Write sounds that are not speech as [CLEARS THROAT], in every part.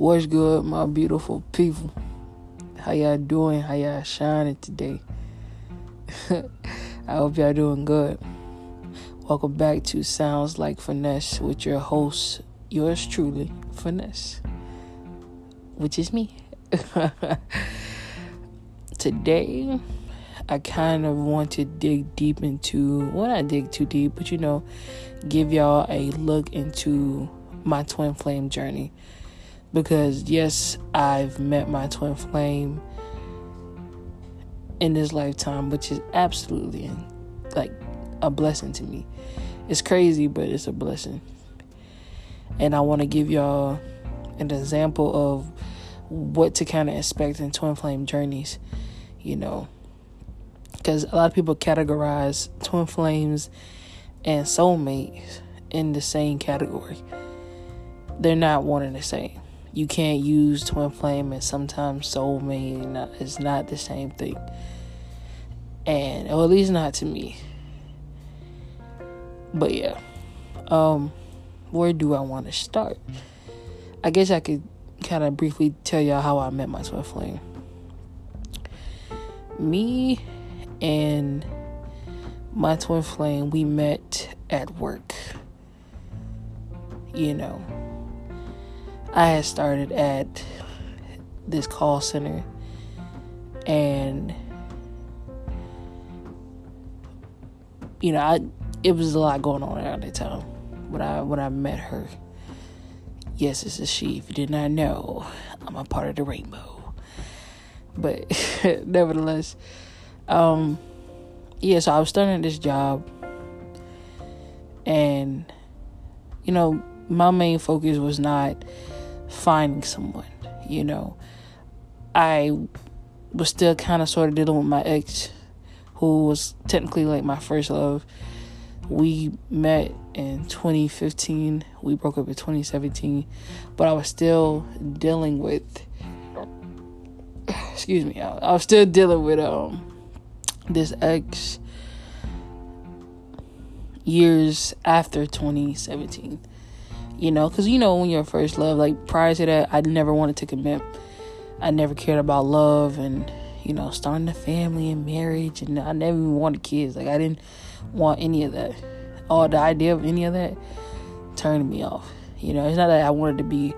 What's good, my beautiful people? How y'all doing? How y'all shining today? [LAUGHS] I hope y'all doing good. Welcome back to Sounds Like Finesse with your host, yours truly, Finesse, which is me. [LAUGHS] today, I kind of want to dig deep into, well, not dig too deep, but you know, give y'all a look into my twin flame journey because yes, I've met my twin flame in this lifetime, which is absolutely like a blessing to me. It's crazy, but it's a blessing. And I want to give y'all an example of what to kind of expect in twin flame journeys, you know. Because a lot of people categorize twin flames and soulmates in the same category. They're not one and the same you can't use twin flame and sometimes soulmate is not the same thing. And or at least not to me. But yeah. Um where do i want to start? I guess i could kind of briefly tell y'all how i met my twin flame. Me and my twin flame we met at work. You know I had started at this call center and you know, I it was a lot going on around that time when I when I met her. Yes, this is she. If you did not know, I'm a part of the rainbow. But [LAUGHS] nevertheless, um yeah, so I was starting this job and you know, my main focus was not finding someone, you know. I was still kind of sort of dealing with my ex, who was technically like my first love. We met in 2015. We broke up in 2017, but I was still dealing with. Excuse me. I, was still dealing with um this ex years after 2017 you know, because you know when you're first love, like prior to that, I never wanted to commit. I never cared about love and you know starting a family and marriage, and I never even wanted kids. Like I didn't want any of that. All the idea of any of that turned me off. You know, it's not that I wanted to be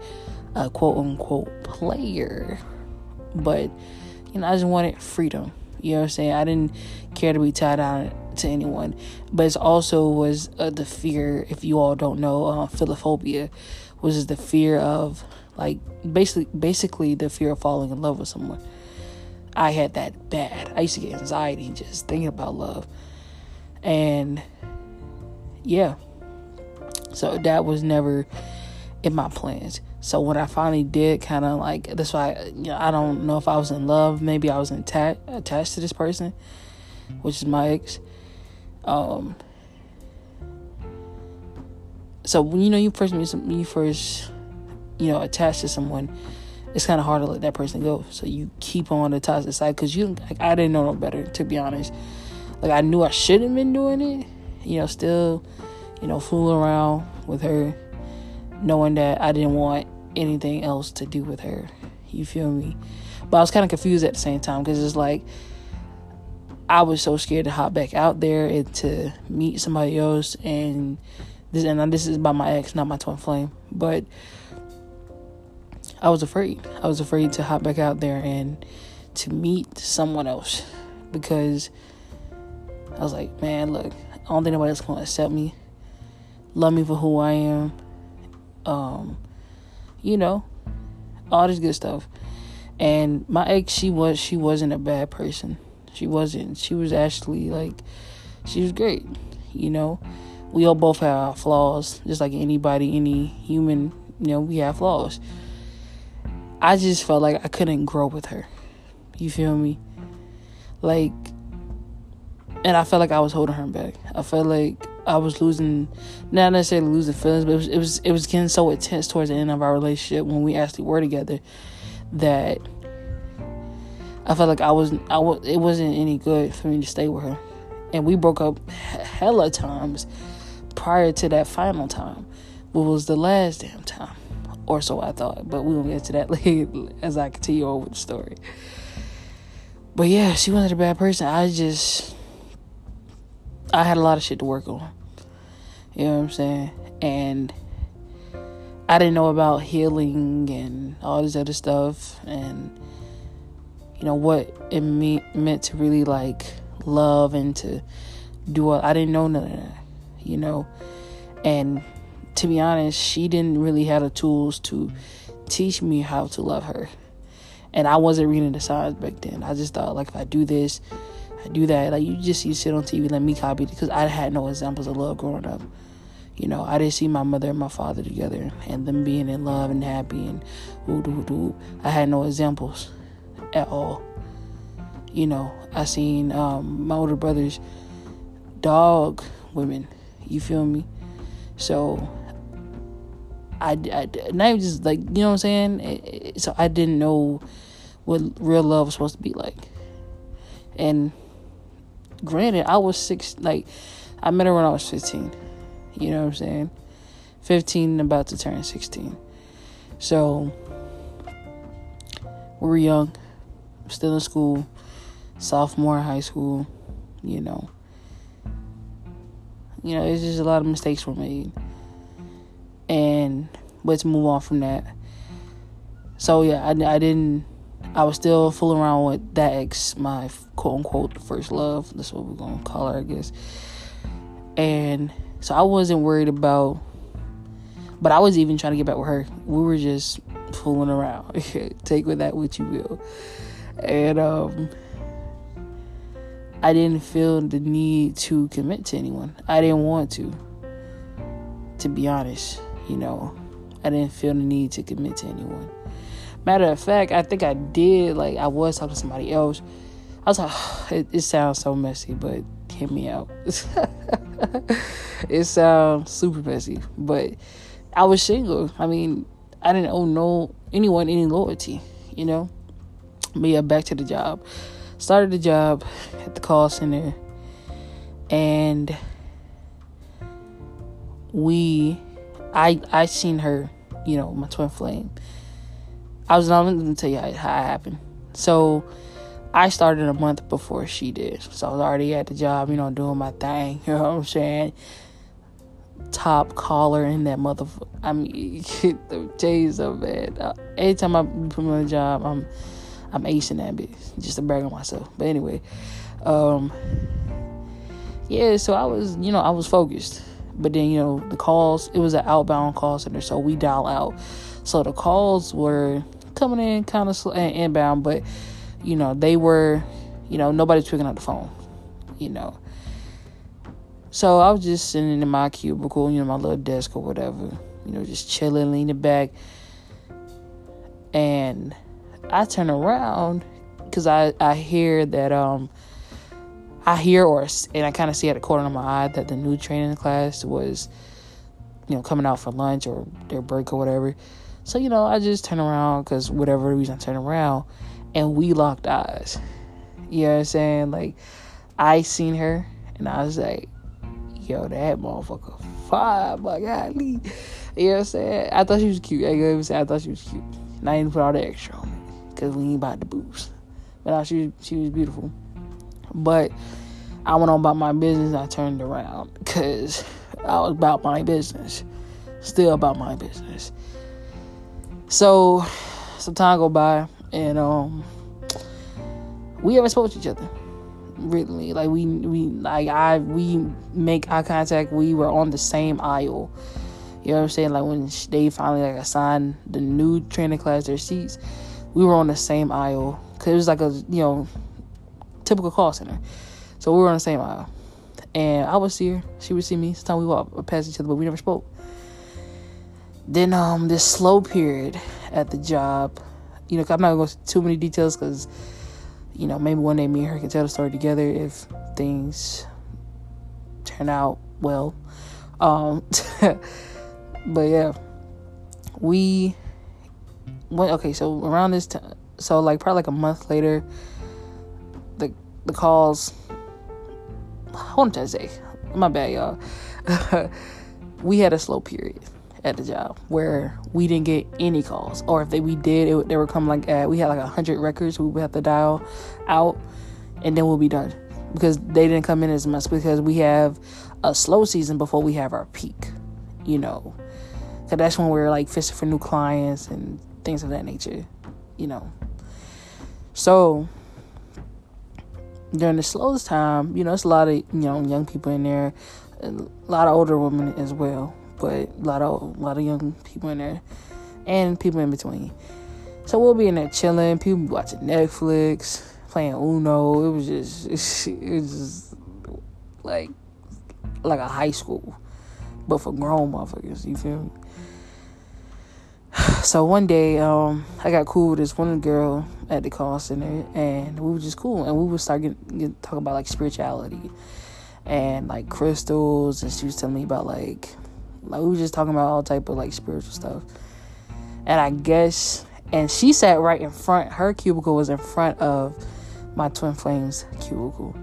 a quote unquote player, but you know, I just wanted freedom. You know what I'm saying? I didn't care to be tied down to anyone. But it also was uh, the fear, if you all don't know, uh, philophobia, was the fear of like basically basically the fear of falling in love with someone. I had that bad. I used to get anxiety just thinking about love. And yeah. So that was never in my plans. So when I finally did kind of like that's why you know, I don't know if I was in love, maybe I was attached attached to this person, which is my ex. Um, so when you know you first meet some, you first, you know, attach to someone, it's kind of hard to let that person go. So you keep on the toxic side because you, like, I didn't know no better to be honest. Like I knew I shouldn't have been doing it, you know, still, you know, fooling around with her, knowing that I didn't want anything else to do with her. You feel me? But I was kind of confused at the same time because it's like I was so scared to hop back out there and to meet somebody else. And this, and this is by my ex, not my twin flame. But I was afraid. I was afraid to hop back out there and to meet someone else because I was like, man, look, I don't think nobody's gonna accept me, love me for who I am, um, you know, all this good stuff. And my ex, she was she wasn't a bad person. She wasn't. She was actually like, she was great. You know, we all both have our flaws, just like anybody, any human. You know, we have flaws. I just felt like I couldn't grow with her. You feel me? Like, and I felt like I was holding her back. I felt like I was losing, not necessarily losing feelings, but it was it was, it was getting so intense towards the end of our relationship when we actually were together that I felt like I was I was it wasn't any good for me to stay with her, and we broke up hella times prior to that final time, what was the last damn time, or so I thought. But we will get to that [LAUGHS] later as I continue on with the story. But yeah, she wasn't a bad person. I just I had a lot of shit to work on. You know what I'm saying? And I didn't know about healing and all this other stuff and you know what it me- meant to really like love and to do all I didn't know none of that, you know. And to be honest, she didn't really have the tools to teach me how to love her. And I wasn't reading the signs back then. I just thought like if I do this, I do that. Like you just see sit on TV, let me copy because I had no examples of love growing up. You know, I didn't see my mother and my father together and them being in love and happy and woo doo doo. I had no examples at all. You know, I seen um, my older brothers dog women. You feel me? So I, I not even just like you know what I'm saying. It, it, so I didn't know what real love was supposed to be like. And granted, I was six. Like I met her when I was 15. You know what I'm saying? 15, about to turn 16. So we were young, still in school, sophomore in high school. You know. You know, it's just a lot of mistakes were made and let's move on from that. So yeah, I, I didn't. I was still fooling around with that ex, my quote unquote first love. That's what we're gonna call her, I guess. And so I wasn't worried about, but I was even trying to get back with her. We were just fooling around. [LAUGHS] Take with that what you will. And um, I didn't feel the need to commit to anyone. I didn't want to, to be honest you know, I didn't feel the need to commit to anyone. Matter of fact, I think I did. Like, I was talking to somebody else. I was like, [SIGHS] it, it sounds so messy, but hear me out. [LAUGHS] it sounds super messy, but I was single. I mean, I didn't owe no anyone any loyalty, you know. But yeah, back to the job. Started the job at the call center, and we I I seen her, you know, my twin flame. I was not going to tell you how, how it happened. So I started a month before she did. So I was already at the job, you know, doing my thing. [LAUGHS] You know what I'm saying? Top collar in that motherfucker. I mean, [LAUGHS] the days of it. Uh, anytime I put my job, I'm I'm acing that bitch just to brag on myself. But anyway, um, yeah. So I was, you know, I was focused. But then, you know, the calls, it was an outbound call center, so we dial out. So the calls were coming in kind of and inbound, but, you know, they were, you know, nobody's picking up the phone, you know. So I was just sitting in my cubicle, you know, my little desk or whatever, you know, just chilling, leaning back. And I turn around because I, I hear that um I hear or and I kind of see at the corner of my eye that the new training class was, you know, coming out for lunch or their break or whatever. So you know, I just turn around because whatever reason I turn around, and we locked eyes. You know what I'm saying? Like, I seen her, and I was like, "Yo, that motherfucker fire, my God!" You know what I'm saying? I thought she was cute. I thought she was cute. And I didn't put all the extra on because we ain't about the boobs. But now she she was beautiful. But I went on about my business. I turned around because I was about my business, still about my business. So some time go by, and um, we haven't spoke to each other. Really, like we we like I we make eye contact. We were on the same aisle. You know what I'm saying? Like when they finally like assigned the new training class their seats, we were on the same aisle because it was like a you know typical call center. So we were on the same aisle. And I would see her, she would see me. Sometimes we walked past each other, but we never spoke. Then um this slow period at the job, you know, I'm not gonna go too many details because, you know, maybe one day me and her can tell the story together if things turn out well. Um, [LAUGHS] but yeah, we went. Okay, so around this time, so like probably like a month later, the the calls. What did I say? My bad, y'all. [LAUGHS] we had a slow period at the job where we didn't get any calls, or if they, we did, it, they were come like at, we had like hundred records we would have to dial out, and then we'll be done because they didn't come in as much because we have a slow season before we have our peak, you know, because that's when we're like fishing for new clients and things of that nature, you know. So during the slowest time, you know, it's a lot of you know young people in there, a lot of older women as well, but a lot of a lot of young people in there, and people in between. So we'll be in there chilling. People watching Netflix, playing Uno. It was just [LAUGHS] it was just like like a high school, but for grown motherfuckers. You feel me? [SIGHS] So one day, um, I got cool with this one girl at the call center, and we were just cool, and we would start getting, talking about like spirituality and like crystals, and she was telling me about like like we were just talking about all type of like spiritual stuff, and I guess, and she sat right in front. Her cubicle was in front of my twin flames cubicle,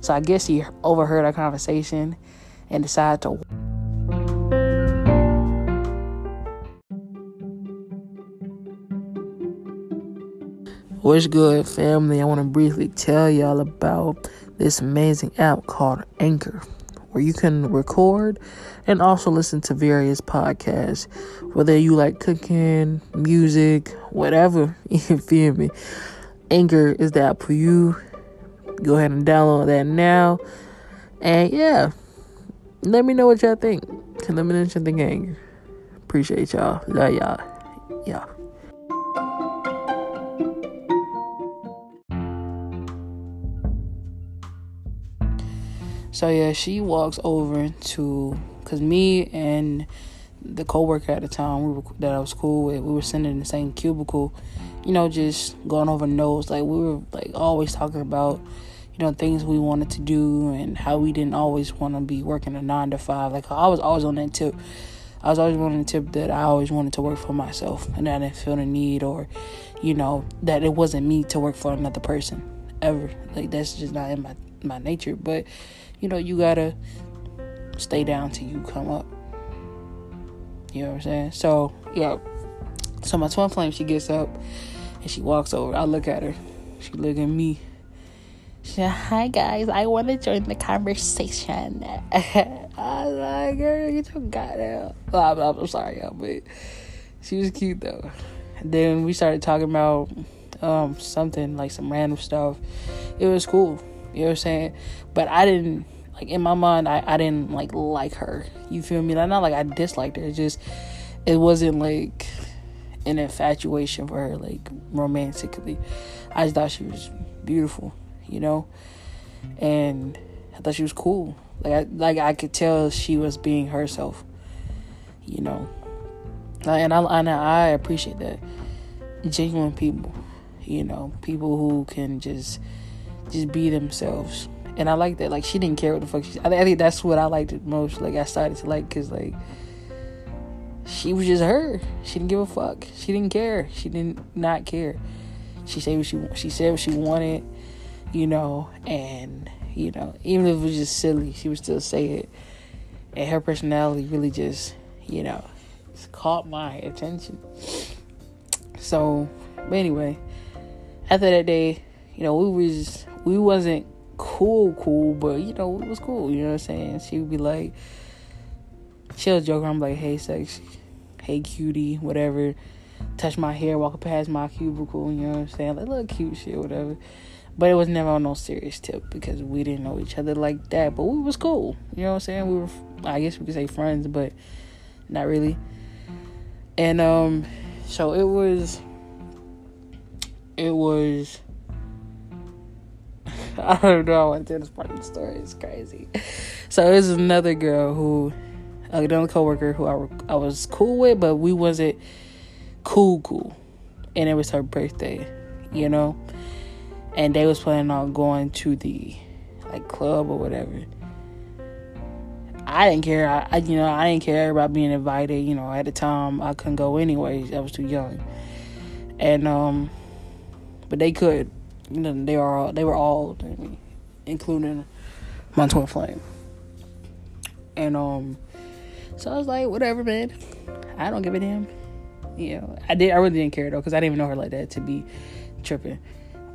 so I guess he overheard our conversation and decided to What's good, family? I want to briefly tell y'all about this amazing app called Anchor, where you can record and also listen to various podcasts, whether you like cooking, music, whatever. [LAUGHS] You feel me? Anchor is the app for you. Go ahead and download that now. And yeah, let me know what y'all think. Y'all think Anchor. Appreciate y'all. Love y'all. Yeah. So yeah, she walks over to cause me and the coworker at the time we were, that I was cool with, we were sitting in the same cubicle, you know, just going over notes. Like we were like always talking about, you know, things we wanted to do and how we didn't always want to be working a nine to five. Like I was always on that tip. I was always on the tip that I always wanted to work for myself and I didn't feel the need or, you know, that it wasn't me to work for another person ever. Like that's just not in my my nature. But you know, you gotta stay down till you come up. You know what I'm saying? So, yeah. So my twin flame, she gets up and she walks over. I look at her. She look at me. She said, Hi guys, I want to join the conversation. [LAUGHS] I was like, girl, you too goddamn. Well, I'm, I'm sorry, y'all, but she was cute though. Then we started talking about um, something like some random stuff. It was cool. You know what I'm saying? But I didn't like in my mind I, I didn't like like her. You feel me? Like not like I disliked her. It just it wasn't like an infatuation for her, like romantically. I just thought she was beautiful, you know? And I thought she was cool. Like I like I could tell she was being herself. You know. And I and I appreciate that. Genuine people. You know, people who can just just be themselves. And I like that. Like she didn't care what the fuck she. I think that's what I liked it most. Like I started to like because like she was just her. She didn't give a fuck. She didn't care. She didn't not care. She said what she she said what she wanted, you know, and you know even if it was just silly, she would still say it. And her personality really just you know caught my attention. So, but anyway, after that day, you know, we was we wasn't cool, cool, but you know, it was cool. You know what I'm saying? She would be like, she'll joke around, like, hey, sex, hey, cutie, whatever. Touch my hair, walk past my cubicle. You know what I'm saying? Like, little cute shit, whatever. But it was never on no serious tip because we didn't know each other like that. But we was cool. You know what I'm saying? We were, I guess we could say friends, but not really. And um, so it was. It was [LAUGHS] I don't know. I want to tell this part of the story. It's crazy. So it was another girl who, a another coworker who I, I was cool with, but we wasn't cool cool, and it was her birthday, you know, and they was planning on going to the like club or whatever. I didn't care. I, I, you know I didn't care about being invited. You know at the time I couldn't go anyways. I was too young, and um, but they could you know, they are all, they were all, including my twin flame. And um, so I was like, whatever, man. I don't give a damn. You know, I did. I really didn't care though because I didn't even know her like that to be tripping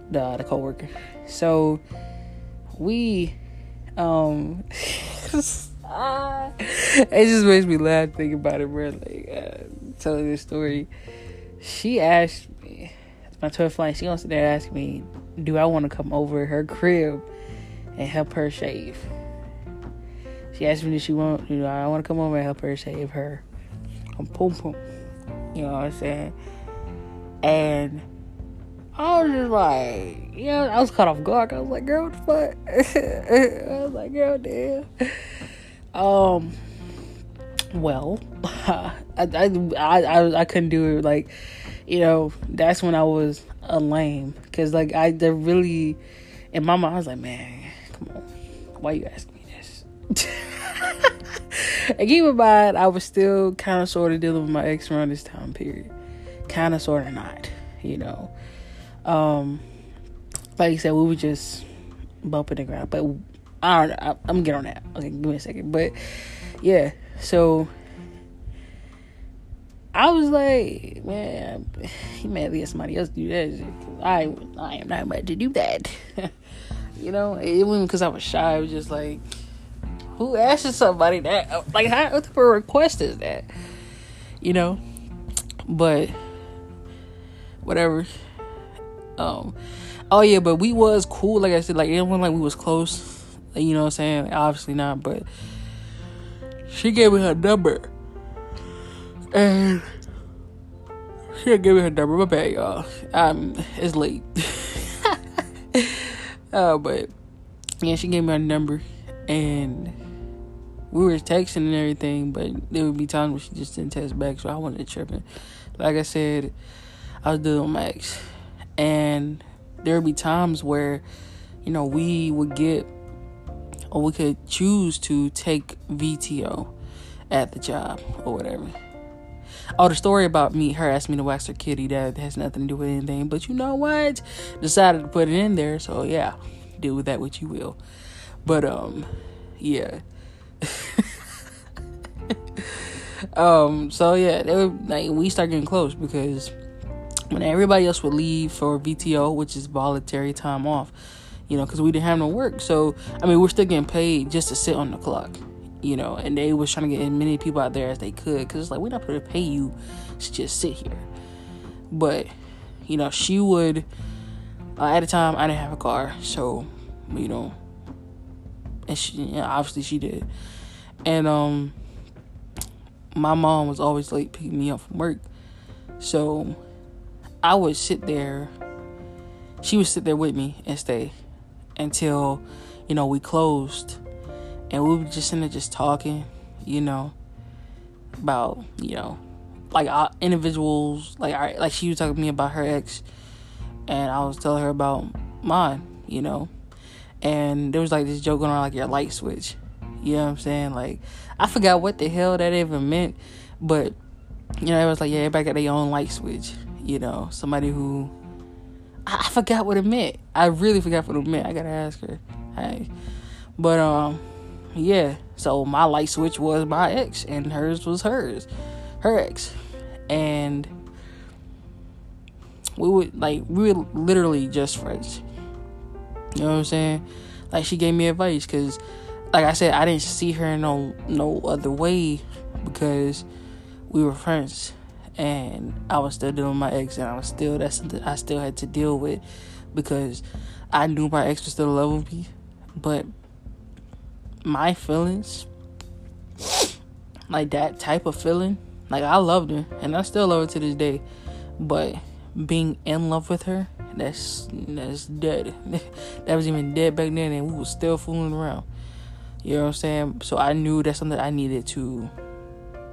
the the coworker. So we, um, [LAUGHS] it just makes me laugh thinking about it. Bro, like uh, telling this story. She asked me, my 12th flight. She gonna sit there and ask me, do I want to come over her crib and help her shave? She asked me, "Did she want? You know, I want to come over and help her shave her, um, pum pum." You know what I'm saying? And I was just like, you know, I was caught off guard. I was like, girl, what the fuck? [LAUGHS] I was like, girl, damn. Um, well, [LAUGHS] I, I, I, I couldn't do it. Like, you know, that's when I was a lame. Cause like I, they really, in my mind, I was like, man, come on, why you asking me this? [LAUGHS] and keep in mind, I was still kind of sort of dealing with my ex around this time period. Kind of, sort of not, you know. Um, like you said, we were just bumping the ground, but I don't know. I, am gonna get on that. Okay, give me a second. But yeah, so I was like, man, [SIGHS] he might let somebody else do that. I, I am not about to do that. [LAUGHS] you know, it wasn't because I was shy. It was just like, who asks somebody that? Like, how what type of request is that? You know, but whatever. Um, oh yeah, but we was cool. Like I said, like it wasn't like we was close. You know what I'm saying? Obviously not, but she gave me her number. And she gave me her number. My bad, y'all. Um, it's late. [LAUGHS] uh, but yeah, she gave me her number, and we were texting and everything. But there would be times where she just didn't text back, so I wasn't tripping. Like I said, I was doing max, and there would be times where, you know, we would get or we could choose to take VTO at the job or whatever. Oh, the story about me, her asking me to wax her kitty, that has nothing to do with anything. But you know what? Decided to put it in there, so yeah, deal with that what you will. But um, yeah. [LAUGHS] um, so yeah, they were, like we start getting close because when everybody else would leave for VTO, which is voluntary time off, you know, because we didn't have no work. So I mean, we're still getting paid just to sit on the clock, you know. And they was trying to get as many people out there as they could because it's like we're not going to pay you to just sit here. But you know, she would. Uh, at the time, I didn't have a car, so you know, and she you know, obviously she did, and um, my mom was always late picking me up from work, so I would sit there. She would sit there with me and stay until you know we closed and we were just in there just talking you know about you know like uh, individuals like I, like she was talking to me about her ex and I was telling her about mine you know and there was like this joke going on like your light switch you know what I'm saying like I forgot what the hell that even meant but you know it was like yeah everybody got their own light switch you know somebody who I forgot what it meant. I really forgot what it meant. I gotta ask her. Hey, but um, yeah. So my light switch was my ex, and hers was hers, her ex, and we would like we were literally just friends. You know what I'm saying? Like she gave me advice because, like I said, I didn't see her no no other way because we were friends and I was still dealing with my ex, and I was still that's something I still had to deal with because I knew my ex was still in love with me, but my feelings, like that type of feeling, like I loved her, and I still love her to this day, but being in love with her, that's that's dead. [LAUGHS] that was even dead back then, and we was still fooling around. You know what I'm saying? So I knew that's something I needed to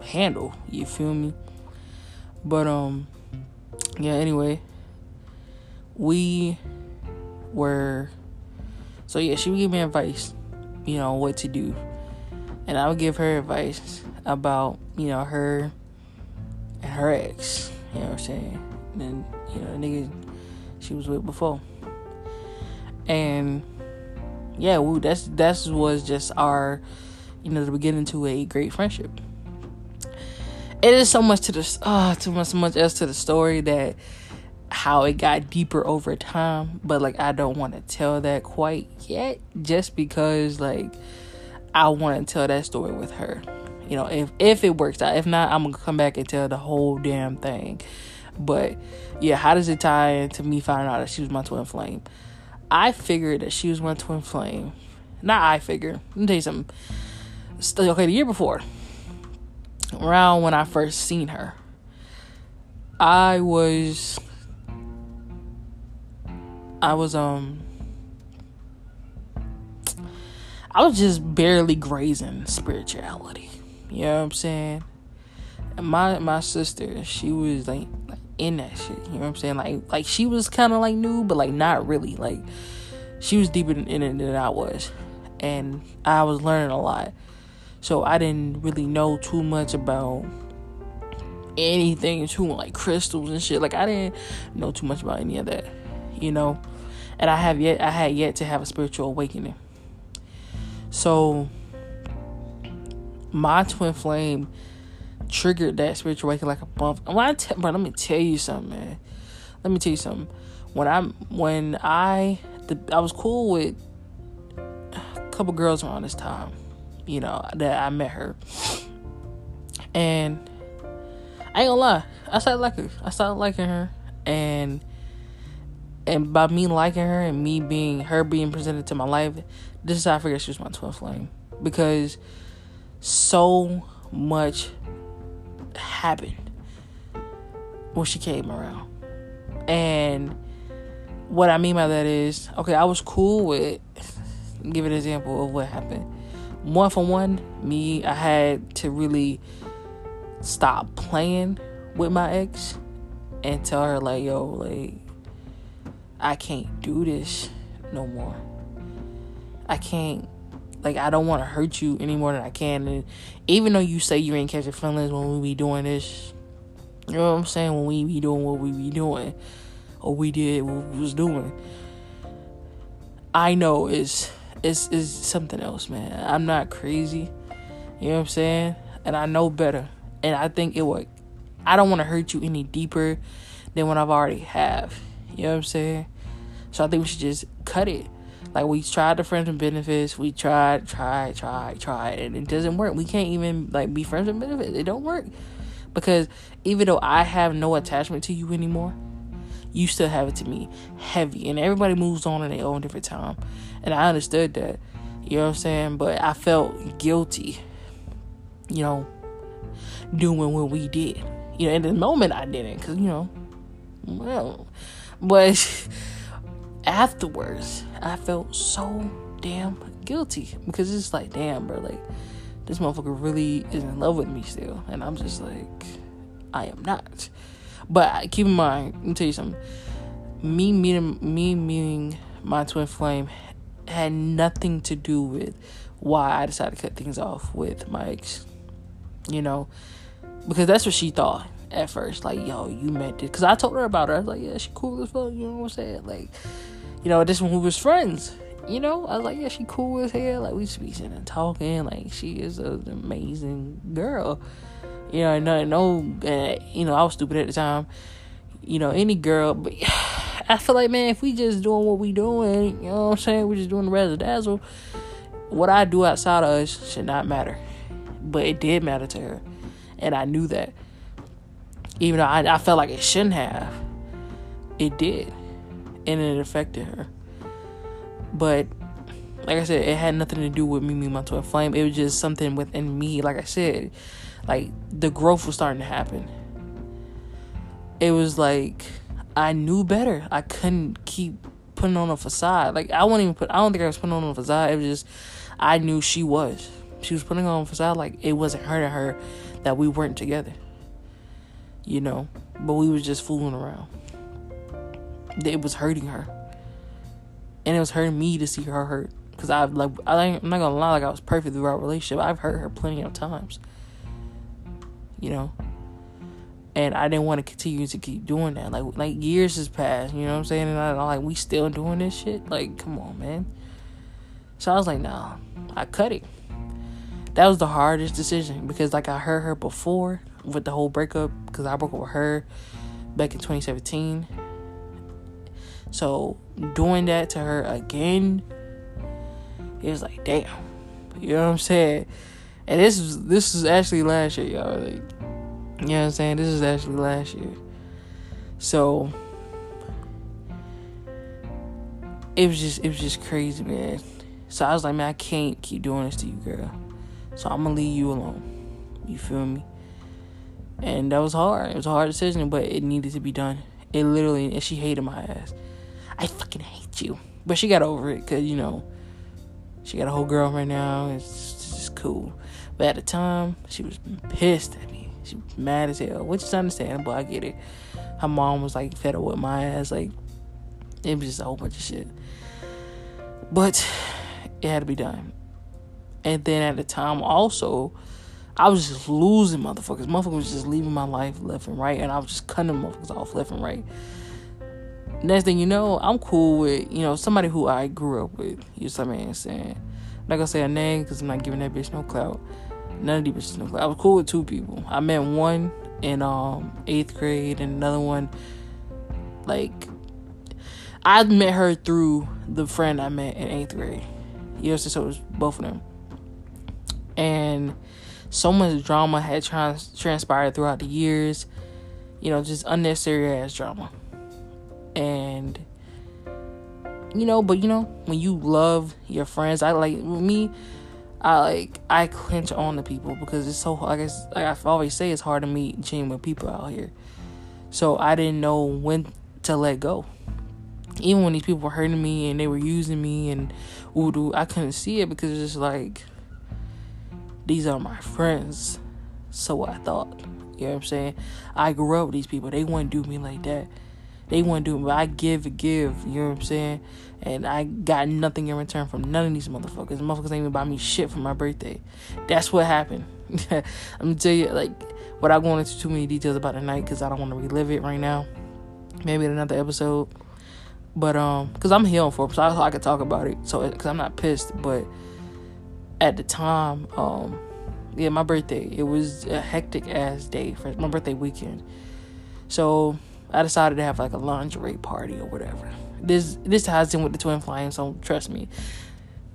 handle. You feel me? But um yeah, anyway, we were so yeah, she would give me advice, you know, what to do. And I would give her advice about, you know, her and her ex, you know what I'm saying? And you know, the nigga she was with before. And yeah, we, that's that's was just our, you know, the beginning to a great friendship. it is so much to the uh too much so much else to the story that how it got deeper over time but like i don't want to tell that quite yet just because like i want to tell that story with her. You know if if it works out. If not i'm gonna come back and tell the whole damn thing. But yeah how does it tie into me finding out that she was my twin flame? I figured that she was my twin flame. Not i figured let me tell you something. Okay the year before around when i first seen her i was I was um I was just barely grazing spirituality. You know what I'm saying? And my my sister, she was like, like in that shit. You know what I'm saying? Like like she was kind of like new, but like not really. Like she was deeper in it than I was, and I was learning a lot. So I didn't really know too much about anything too like crystals and shit. Like I didn't know too much about any of that, you know and I have yet I had yet to have a spiritual awakening. So my twin flame triggered that spiritual awakening like a bump. When I bro, let me tell you something, man. Let me tell you something. When I'm when I the, I was cool with a couple girls around this time, you know, that I met her, and I ain't gonna lie, I started liking. I started liking her, and and by me liking her and me being her being presented to my life, this is how I figured she was my twin flame because so much happened when she came around, and what I mean by that is, okay, I was cool with. [LAUGHS] Give an example of what happened. One for one, me, I had to really stop playing with my ex and tell her like, yo, like I can't do this no more. I can't like I don't want to hurt you any more than I can. And even though you say you ain't catching feelings when we be doing this, you know what I'm saying? When we be doing what we be doing, or we did what we was doing, I know it's it's is something else, man. I'm not crazy. You know what I'm saying? And I know better. And I think it would. I don't want to hurt you any deeper than what I've already have. You know what I'm saying? So I think we should just cut it. Like we tried the friends and benefits, we tried, tried, tried, tried, and it doesn't work. We can't even like be friends and benefits. It don't work because even though I have no attachment to you anymore, you still have it to me heavy. And everybody moves on in their own different time, and I understood that. You know what I'm saying? But I felt guilty. You know, doing what we did. You know, in the moment I didn't, cause you know, well, but. afterwards, I felt so damn guilty because it's like, damn, bro, like this motherfucker really is in love with me still, and I'm just like, I am not. But keep in mind, let me tell you something. Me meeting me meeting my twin flame had nothing to do with why I decided to cut things off with my ex. You know, because that's what she thought at first. Like, yo, you meant it. Because I told her about her. I was like, yeah, she cool as fuck. You know what I'm saying? Like, you know, this one we was friends. You know, I was like, yeah, she cool as hell. Like we speaking and talking. Like she is an amazing girl. You know, no, no, uh, you know, I was stupid at the time. You know, any girl, but [SIGHS] I feel like, man, if we just doing what we doing, you know what I'm saying? We just doing the razzle dazzle. What I do outside of us should not matter, but it did matter to her, and I knew that. Even though I, I felt like it shouldn't have, it did and it affected her. But like I said, it had nothing to do with me meeting my twin flame. It was just something within me. Like I said, like the growth was starting to happen. It was like I knew better. I couldn't keep putting on a facade. Like I won't even put. I don't think I was putting on a facade. It was just I knew she was. She was putting on a facade like it wasn't hurting her that we weren't together. You know, but we was just fooling around it was hurting her, and it was hurting me to see her hurt. Cause I've like I'm not gonna lie, like I was perfect through our relationship. I've hurt her plenty of times, you know, and I didn't want to continue to keep doing that. Like like years has passed, you know what I'm saying? And I am like we still doing this shit. Like come on, man. So I was like, nah, I cut it. That was the hardest decision because like I hurt her before, with the whole breakup because I broke up with her back in 2017. So doing that to her again, it was like, damn. You know what I'm saying? And this is this is actually last year, y'all. Like, you know what I'm saying? This is actually last year. So it was just it was just crazy, man. So I was like, man, I can't keep doing this to you, girl. So I'm gonna leave you alone. You feel me? And that was hard. It was a hard decision, but it needed to be done. It literally, and she hated my ass. I fucking hate you. But she got over it because, you know, she got a whole girl right now. It's just cool. But at the time, she was pissed at me. She was mad as hell, which is understandable. I get it. Her mom was like fed up with my ass. Like, it was just a whole bunch of shit. But it had to be done. And then at the time, also, I was just losing motherfuckers. Motherfuckers was just leaving my life left and right, and I was just cutting motherfuckers off left and right. Next thing you know, I'm cool with you know somebody who I grew up with. You know what I'm saying? I'm not gonna say a name because I'm not giving that bitch no clout. None of these bitches no clout. I was cool with two people. I met one in um eighth grade and another one like I met her through the friend I met in eighth grade. You know, so it was both of them. And so much drama had trans- transpired throughout the years. You know, just unnecessary ass drama. And you know, but you know, when you love your friends, I like me. I like I clench on to people because it's so. I guess like I always say, it's hard to meet genuine people out here. So I didn't know when to let go. Even when these people were hurting me and they were using me and voodoo, I couldn't see it because it's just like these are my friends. So I thought. You know what I'm saying? I grew up with these people. They wouldn't do me like that. They wouldn't do me. I give and give. You know what I'm saying? And I got nothing in return from none of these motherfuckers. Motherfuckers ain't even buy me shit for my birthday. That's what happened. [LAUGHS] I'm gonna tell you, like, without going into too many details about the night, because I don't want to relive it right now. Maybe in another episode. But um, cause I'm healing for it, so I, I could talk about it. So, cause I'm not pissed, but at the time, um, yeah, my birthday. It was a hectic ass day for my birthday weekend. So I decided to have like a lingerie party or whatever. This this ties in with the twin flame, so trust me.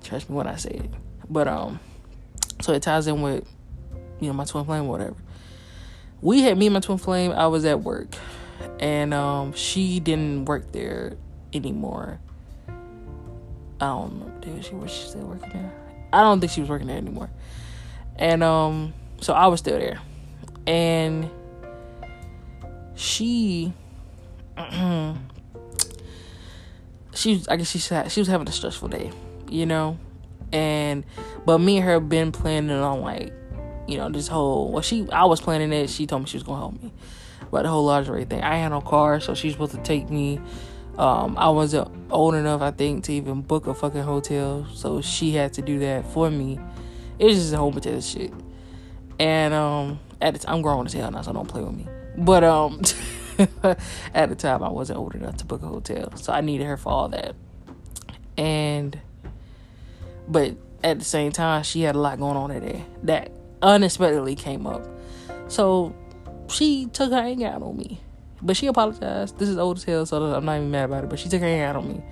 Trust me when I say it. But um so it ties in with you know my twin flame or whatever. We had me and my twin flame, I was at work. And um she didn't work there anymore. I don't remember. Did she was she still working there? I don't think she was working there anymore. And um, so I was still there, and she, [CLEARS THROAT] she I guess she said she was having a stressful day, you know, and but me and her been planning on like, you know, this whole well, she I was planning it. She told me she was gonna help me, but the whole lingerie thing. I had no car, so she's supposed to take me um, I wasn't old enough, I think, to even book a fucking hotel, so she had to do that for me. It was just a whole bunch of shit. And um, at the time, I'm grown as hell now, so don't play with me. But um, [LAUGHS] at the time, I wasn't old enough to book a hotel, so I needed her for all that. And but at the same time, she had a lot going on in there that unexpectedly came up. So she took her anger out on me. But she apologized. This is old as hell, so I'm not even mad about it. But she took her hand out on me.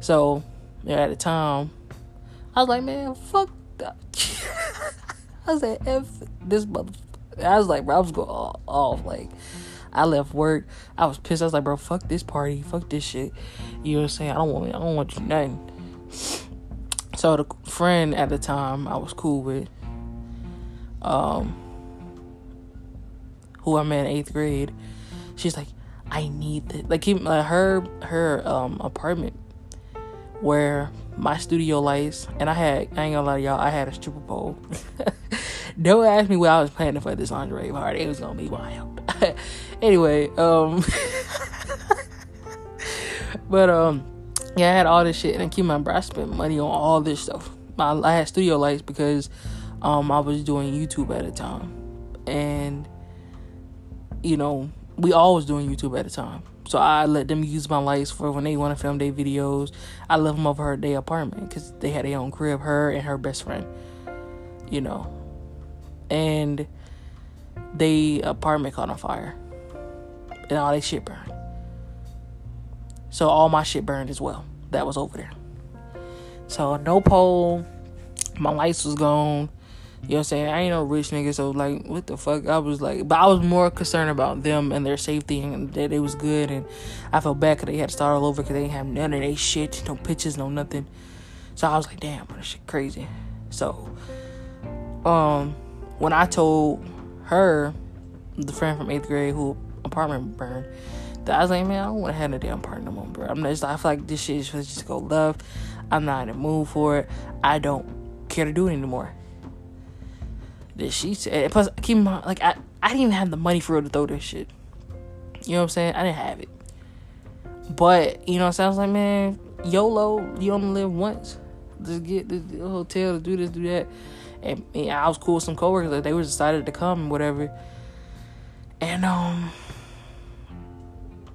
So, yeah, at the time, I was like, man, fuck that. [LAUGHS] I said, like, F this mother. I was like, bro, I was going off. Like, I left work. I was pissed. I was like, bro, fuck this party. Fuck this shit. You know what I'm saying? I don't want I don't want you nothing. So the friend at the time I was cool with, um, who I met in eighth grade, she's like, I need this. Like even uh, her her um apartment where my studio lights and I had I ain't gonna lie to y'all, I had a stripper pole. [LAUGHS] Don't ask me what I was planning for this lingerie party. It was gonna be wild. [LAUGHS] anyway, um [LAUGHS] But um yeah, I had all this shit and I keep my I spent money on all this stuff. My I had studio lights because um I was doing YouTube at the time. And you know, we always doing YouTube at the time. So I let them use my lights for when they want to film their videos. I left them over her day apartment because they had their own crib, her and her best friend. You know, and they apartment caught on fire, and all their shit burned. So all my shit burned as well. That was over there. So no pole. My lights was gone. You know what I'm saying? I ain't no rich nigga, so like, what the fuck? I was like, but I was more concerned about them and their safety and that it was good. And I felt bad because they had to start all over because they didn't have none of their shit, no pictures, no nothing. So I was like, damn, this shit crazy. So, um, when I told her, the friend from eighth grade who apartment burned, that I was like, man, I don't want to have no damn apartment no more, bro. I'm just, I feel like this shit is just go love. I'm not in the mood for it. I don't care to do it anymore. That she said. Plus, keep in mind, like I, I didn't even have the money for her to throw this shit. You know what I'm saying? I didn't have it. But you know, what? I was like, man, YOLO, you only live once. Just get the, the hotel to do this, do that. And, and, I was cool with some coworkers. Like they were excited to come and whatever. And um,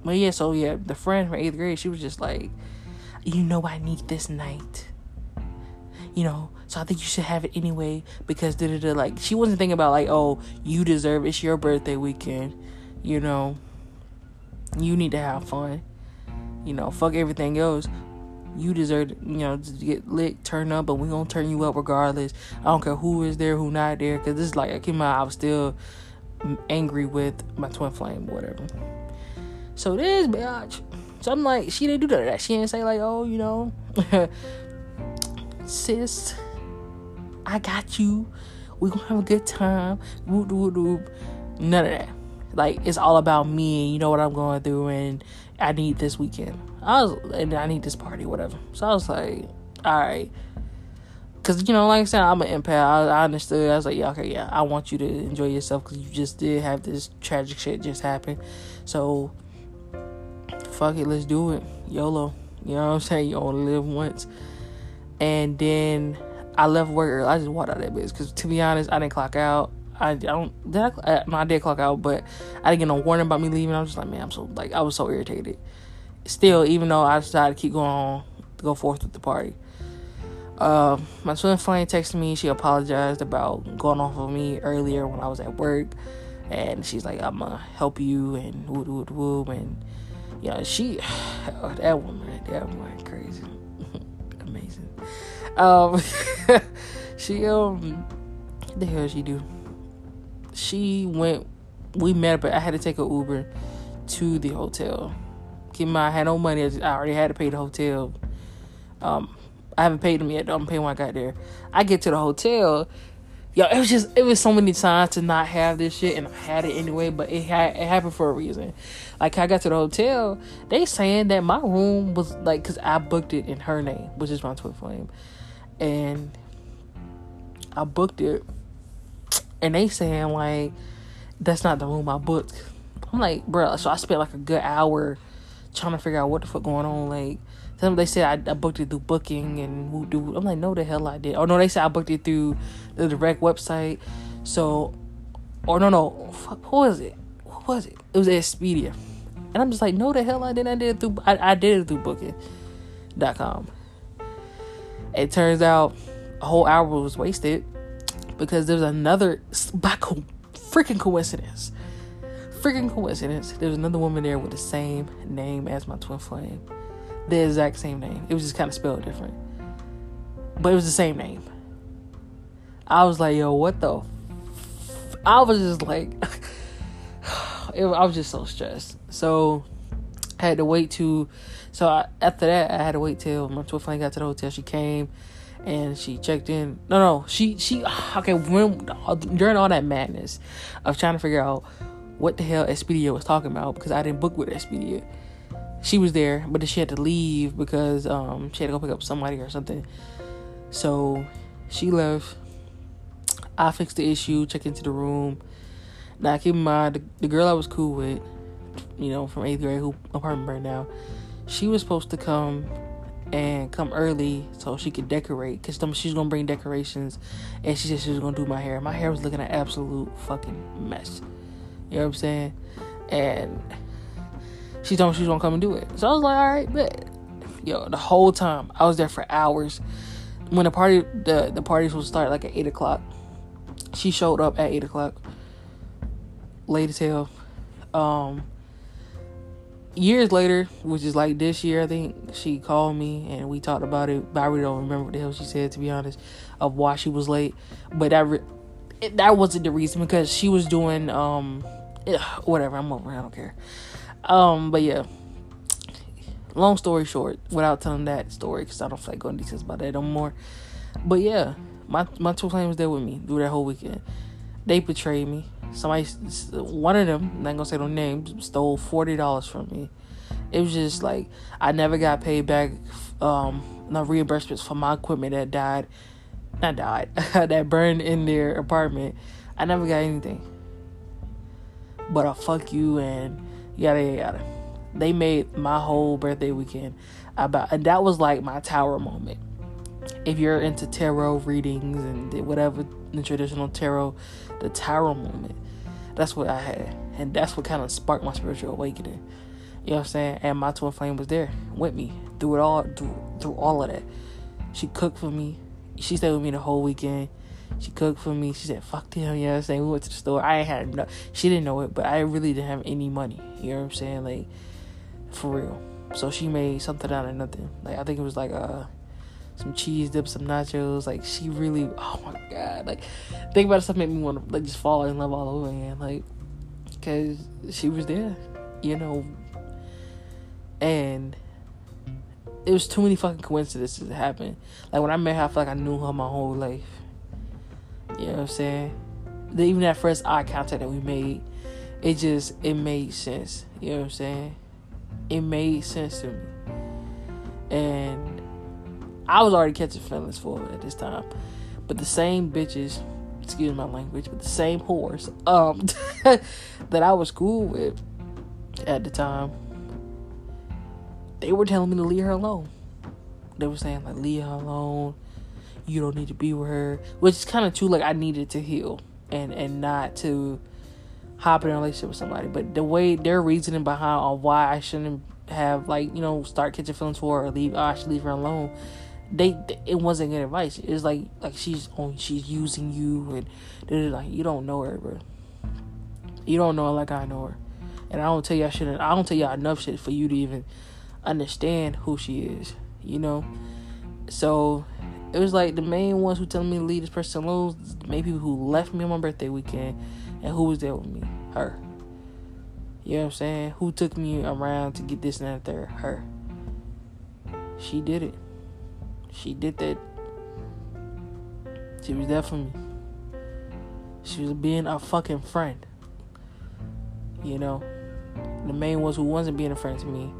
but yeah, so yeah, the friend from eighth grade, she was just like, you know, I need this night. You know, so I think you should have it anyway because da da da. Like she wasn't thinking about like, oh, you deserve it's your birthday weekend. You know, you need to have fun. You know, fuck everything else. You deserve, you know, to get lit, turn up, but we gonna turn you up regardless. I don't care who is there, who not there, cause this is like I came out, I was still angry with my twin flame, whatever. So this bitch, so I'm like, she didn't do that. She didn't say like, oh, you know, [LAUGHS] sis, I got you. We gonna have a good time. Whoop, whoop, whoop. None of that. Like it's all about me. You know what I'm going through, and I need this weekend. I was, and I need this party, whatever. So I was like, all right. Cause you know, like I said, I'm an empath. I, I understood. I was like, yeah, okay, yeah, I want you to enjoy yourself because you just did have this tragic shit just happen. So, fuck it, let's do it. YOLO. You know what I'm saying? You only live once. And then I left work early. I just walked out of that bitch because to be honest, I didn't clock out. I, I don't. Did I, uh, no, I did clock out, but I didn't get no warning about me leaving. I was just like, man, I'm so like I was so irritated. Still, even though I decided to keep going on, to go forth with the party. Uh, my twin flame texted me. She apologized about going off of me earlier when I was at work, and she's like, "I'm gonna help you," and woo woo woo, and you know, she, [SIGHS] that woman, that woman, crazy, [LAUGHS] amazing. Um, [LAUGHS] she um, the hell she do? She went. We met, but I had to take a Uber to the hotel. Keep in mind, I had no money. I already had to pay the hotel. Um, I haven't paid them yet. I'm paying when I got there. I get to the hotel. Yo, it was just it was so many times to not have this shit, and I had it anyway. But it had it happened for a reason. Like I got to the hotel, they saying that my room was like, cause I booked it in her name, which is my twin flame and I booked it, and they saying like that's not the room I booked. I'm like, bro. So I spent like a good hour trying to figure out what the fuck going on. Like, they said I, I booked it through Booking and do. I'm like, no, the hell I did. Oh no, they said I booked it through the direct website. So, or no, no, fuck, who was it? What was it? It was Expedia. And I'm just like, no, the hell I didn't. I did it through. I, I did it through Booking.com. It turns out a whole hour was wasted because there's another by co- freaking coincidence. Freaking coincidence. There's another woman there with the same name as my twin flame. The exact same name. It was just kind of spelled different. But it was the same name. I was like, yo, what the? F-? I was just like, [SIGHS] I was just so stressed. So I had to wait to so I, after that, I had to wait till my twin flame got to the hotel. She came and she checked in. No, no, she she [SIGHS] okay. When during all that madness of trying to figure out what the hell Expedia was talking about because I didn't book with Expedia. She was there, but then she had to leave because um she had to go pick up somebody or something. So she left. I fixed the issue, checked into the room. Now keep in mind the, the girl I was cool with, you know, from eighth grade who apartment right now she was supposed to come and come early so she could decorate because she's gonna bring decorations and she said she was gonna do my hair. My hair was looking an absolute fucking mess. You know what i'm saying? And she told me she was gonna come and do it. So i was like all right bet. Yo the whole time i was there for hours. When the party the the party was start like at 8 o'clock she showed up at 8 o'clock. Late as hell. Um, years later, which is like this year, I think she called me and we talked about it. But I really don't remember what the hell she said to be honest, of why she was late. But that re- it, that wasn't the reason because she was doing um, ugh, whatever. I'm over. I don't care. Um, but yeah. Long story short, without telling that story, because I don't feel like going details about that no more. But yeah, my my flame was there with me through that whole weekend. They betrayed me. Somebody, one of them, I'm not gonna say no names, stole forty dollars from me. It was just like I never got paid back. Um, no reimbursements for my equipment that died, not died, [LAUGHS] that burned in their apartment. I never got anything. But I fuck you and yada yada yada. They made my whole birthday weekend about, and that was like my tower moment. If you're into tarot readings and whatever the traditional tarot, the tower moment that's what I had. And that's what kind of sparked my spiritual awakening. You know what I'm saying? And my twin flame was there with me through it all, through, through all of that. She cooked for me. She stayed with me the whole weekend. She cooked for me. She said, fuck them. You know what I'm saying? We went to the store. I had no, she didn't know it, but I really didn't have any money. You know what I'm saying? Like, for real. So she made something out of nothing. Like, I think it was like, uh, some cheese dip, some nachos. Like she really, oh my god! Like think about stuff made me want to like just fall in love all over again. Like because she was there, you know, and it was too many fucking coincidences that happened. Like when I met her, I felt like I knew her my whole life. You know what I'm saying? Even that first eye contact that we made, it just it made sense. You know what I'm saying? It made sense to me, and I was already catching feelings for her at this time. But the same bitches, excuse my language, but the same whores um, [LAUGHS] that I was cool with at the time, they were telling me to leave her alone. They were saying like leave her alone. You don't need to be with her, which is kind of true. Like I needed to heal and and not to hop in a relationship with somebody. But the way their reasoning behind on why I shouldn't have like you know start catching feelings for her or leave, oh, I should leave her alone they it wasn't good advice. It's like like she's on she's using you and they're like you don't know her, bro. You don't know her like I know her, and I don't tell I shouldn't. I don't tell y'all enough shit for you to even understand who she is. You know, so it was like the main ones who telling me to leave this person alone. Maybe people who left me on my birthday weekend, and who was there with me, her. You know what I'm saying? Who took me around to get this and that there? Her. She did it. She did that. She was there for me. She was being a fucking friend. You know, the main ones who wasn't being a friend to me,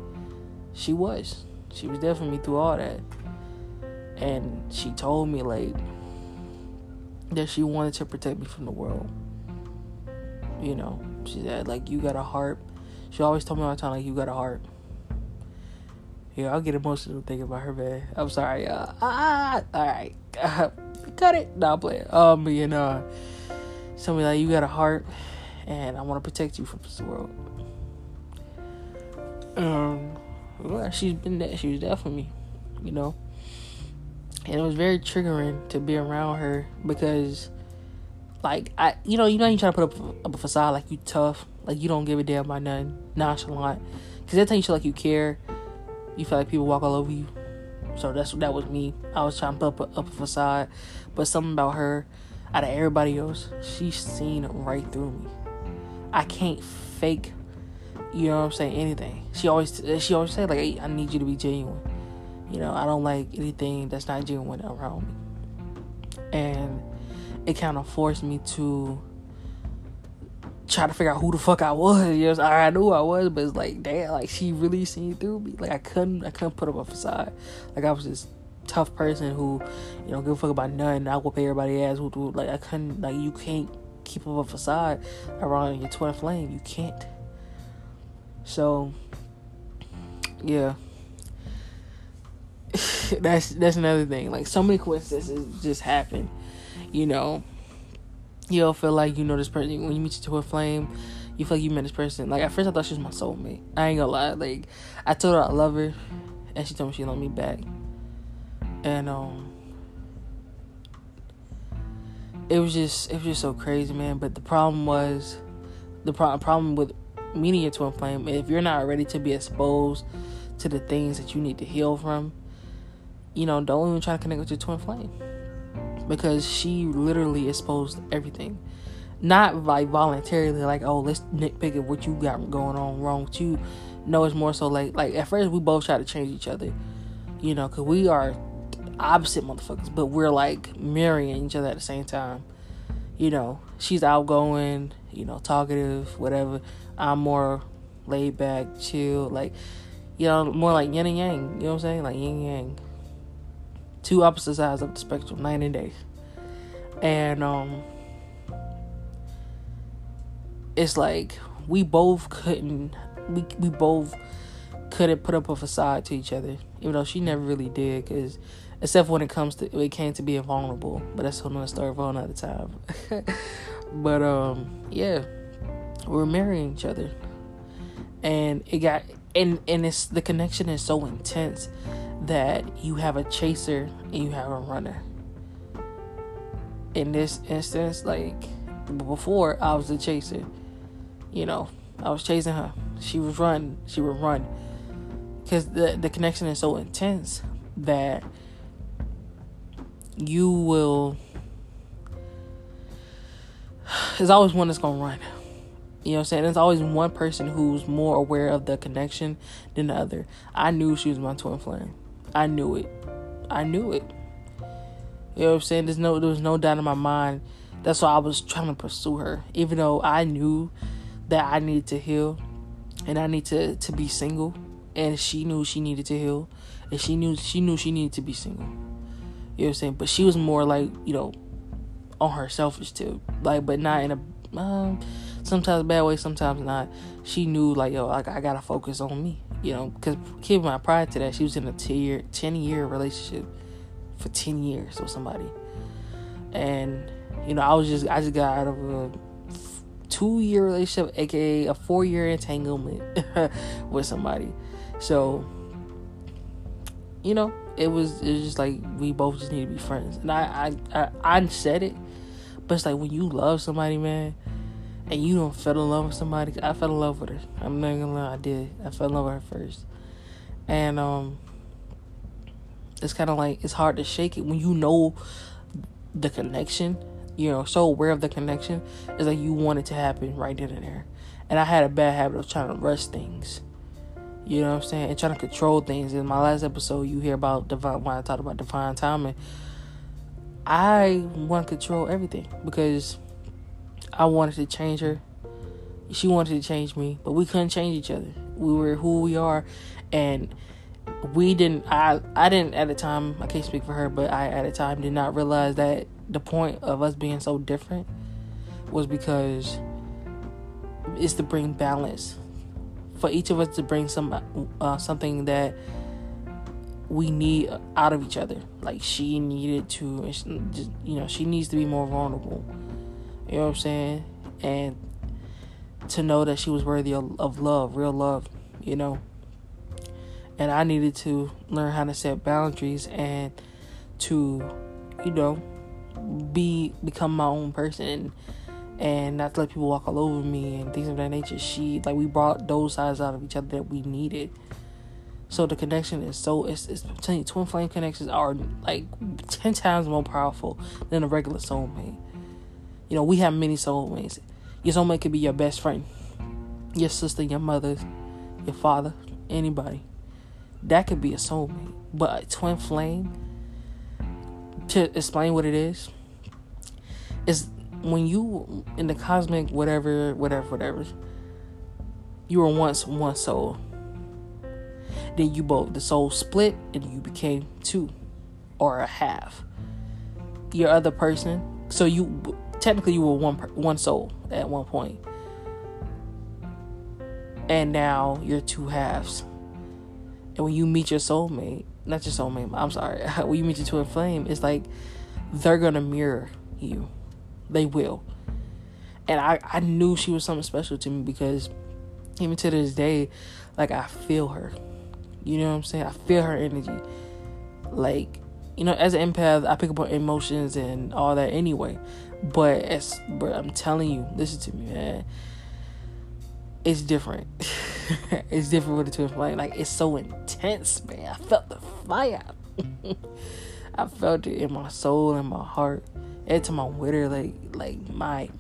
she was. She was there for me through all that. And she told me like that she wanted to protect me from the world. You know, she said like you got a heart. She always told me all the time like you got a heart. Yeah, I'll get emotional thinking about her, man. I'm sorry. Uh, ah, all right. [LAUGHS] Cut it. No, I'm playing. Um, you know, somebody like you got a heart, and I want to protect you from this world. Um, well, she's been there. She was there for me, you know. And it was very triggering to be around her because, like, I, you know, you know, you try to put up, up a facade like you tough, like you don't give a damn about nothing, nonchalant, because that time you feel like you care you feel like people walk all over you. So that's that was me. I was trying to put up a, facade, but something about her, out of everybody else, she's seen right through me. I can't fake, you know what I'm saying, anything. She always she always said like, hey, I need you to be genuine. You know, I don't like anything that's not genuine around me. And it kind of forced me to try to figure out who the fuck I was. I knew I was, but it's like, damn, like she really seen through me. Like I couldn't, I couldn't put up a facade. Like I was this tough person who, you know, give a fuck about nothing. I pay everybody ass. Who, who, like I couldn't, like you can't keep up a facade around your twin flame. You can't. So, yeah. [LAUGHS] that's that's another thing. Like so many coincidences just happen, you know you don't feel like you know this person when you meet your twin flame you feel like you met this person. Like at first i thought she was my soulmate. I ain't gonna lie. Like i told her i love her and she told me she loved me back. And um it was just it was just so crazy man. But the problem was the pro- problem with meeting your twin flame, if you're not ready to be exposed to the things that you need to heal from, you know, don't even try to connect with your twin flame because she literally exposed everything. Not like voluntarily, like oh, let's nitpick at what you got going on wrong with you. No, it's more so like like at first we both try to change each other, you know, because we are opposite motherfuckers, but we're like marrying each other at the same time. You know, she's outgoing, you know, talkative, whatever. I'm more laid back, chill, like you know, more like yin and yang. You know what I'm saying? Like yin and yang. Two opposite sides of the spectrum, night and day. And um it's like we both couldn't we we both couldn't put up a facade to each other, even though she never really did, because except when it comes to it came to being vulnerable. But that's another story for another time. [LAUGHS] but um, yeah, we're marrying each other, and it got and and it's the connection is so intense that you have a chaser and you have a runner. In this instance, like before, I was the chaser. You know, I was chasing her. She was run. She would run because the the connection is so intense that you will. There's always one that's gonna run. You know what I'm saying? There's always one person who's more aware of the connection than the other. I knew she was my twin flame. I knew it. I knew it. You know what I'm saying? There's no there was no doubt in my mind. That's why I was trying to pursue her. Even though I knew that I needed to heal and I need to, to be single. And she knew she needed to heal. And she knew she knew she needed to be single. You know what I'm saying? But she was more like, you know, on her selfish too. Like but not in a um, sometimes bad way, sometimes not. She knew like, yo, like I gotta focus on me. You know, because keeping my pride to that, she was in a 10 year, 10 year relationship for 10 years with somebody. And, you know, I was just, I just got out of a two year relationship, aka a four year entanglement [LAUGHS] with somebody. So, you know, it was, it was just like, we both just need to be friends. And I, I, I, I said it, but it's like when you love somebody, man, and you don't fell in love with somebody, I fell in love with her. I'm not gonna lie, I did. I fell in love with her first, and um, it's kind of like it's hard to shake it when you know the connection. You know, so aware of the connection. It's like you want it to happen right then and there. And I had a bad habit of trying to rush things. You know what I'm saying? And trying to control things. In my last episode, you hear about divine when I talked about divine timing. I want to control everything because I wanted to change her. She wanted to change me, but we couldn't change each other. We were who we are, and we didn't. I I didn't at the time. I can't speak for her, but I at the time did not realize that the point of us being so different was because it's to bring balance for each of us to bring some uh, something that we need out of each other. Like she needed to, you know, she needs to be more vulnerable you know what I'm saying? And to know that she was worthy of, love, real love, you know. And I needed to learn how to set boundaries and to, you know, be become my own person and, not to let people walk all over me and things of that nature. She like we brought those sides out of each other that we needed. So the connection is so it's it's you, twin flame connections are like ten times more powerful than a regular soulmate. You know, we have many soulmates. Your soulmate could be your best friend, your sister, your mother, your father, anybody. That could be a soulmate. But a twin flame, to explain what it is, is when you in the cosmic whatever, whatever, whatever, you were once one soul. Then you both the soul split and you became two or a half. Your other person, so you technically you were one one soul at one point, and now you're two halves. And when you meet your soulmate, not your soulmate, I'm sorry, [LAUGHS] when you meet your twin flame, it's like they're gonna mirror you. They will. And I, I knew she was something special to me because even to this day, like I feel her. You know what I'm saying? I feel her energy. Like, you know, as an empath, I pick up on emotions and all that anyway. But as but I'm telling you, listen to me, man. it's different. [LAUGHS] it's different with the twin flame. Like it's so intense, man. I felt the fire. [LAUGHS] I felt it in my soul and my heart. Every time I'm like like my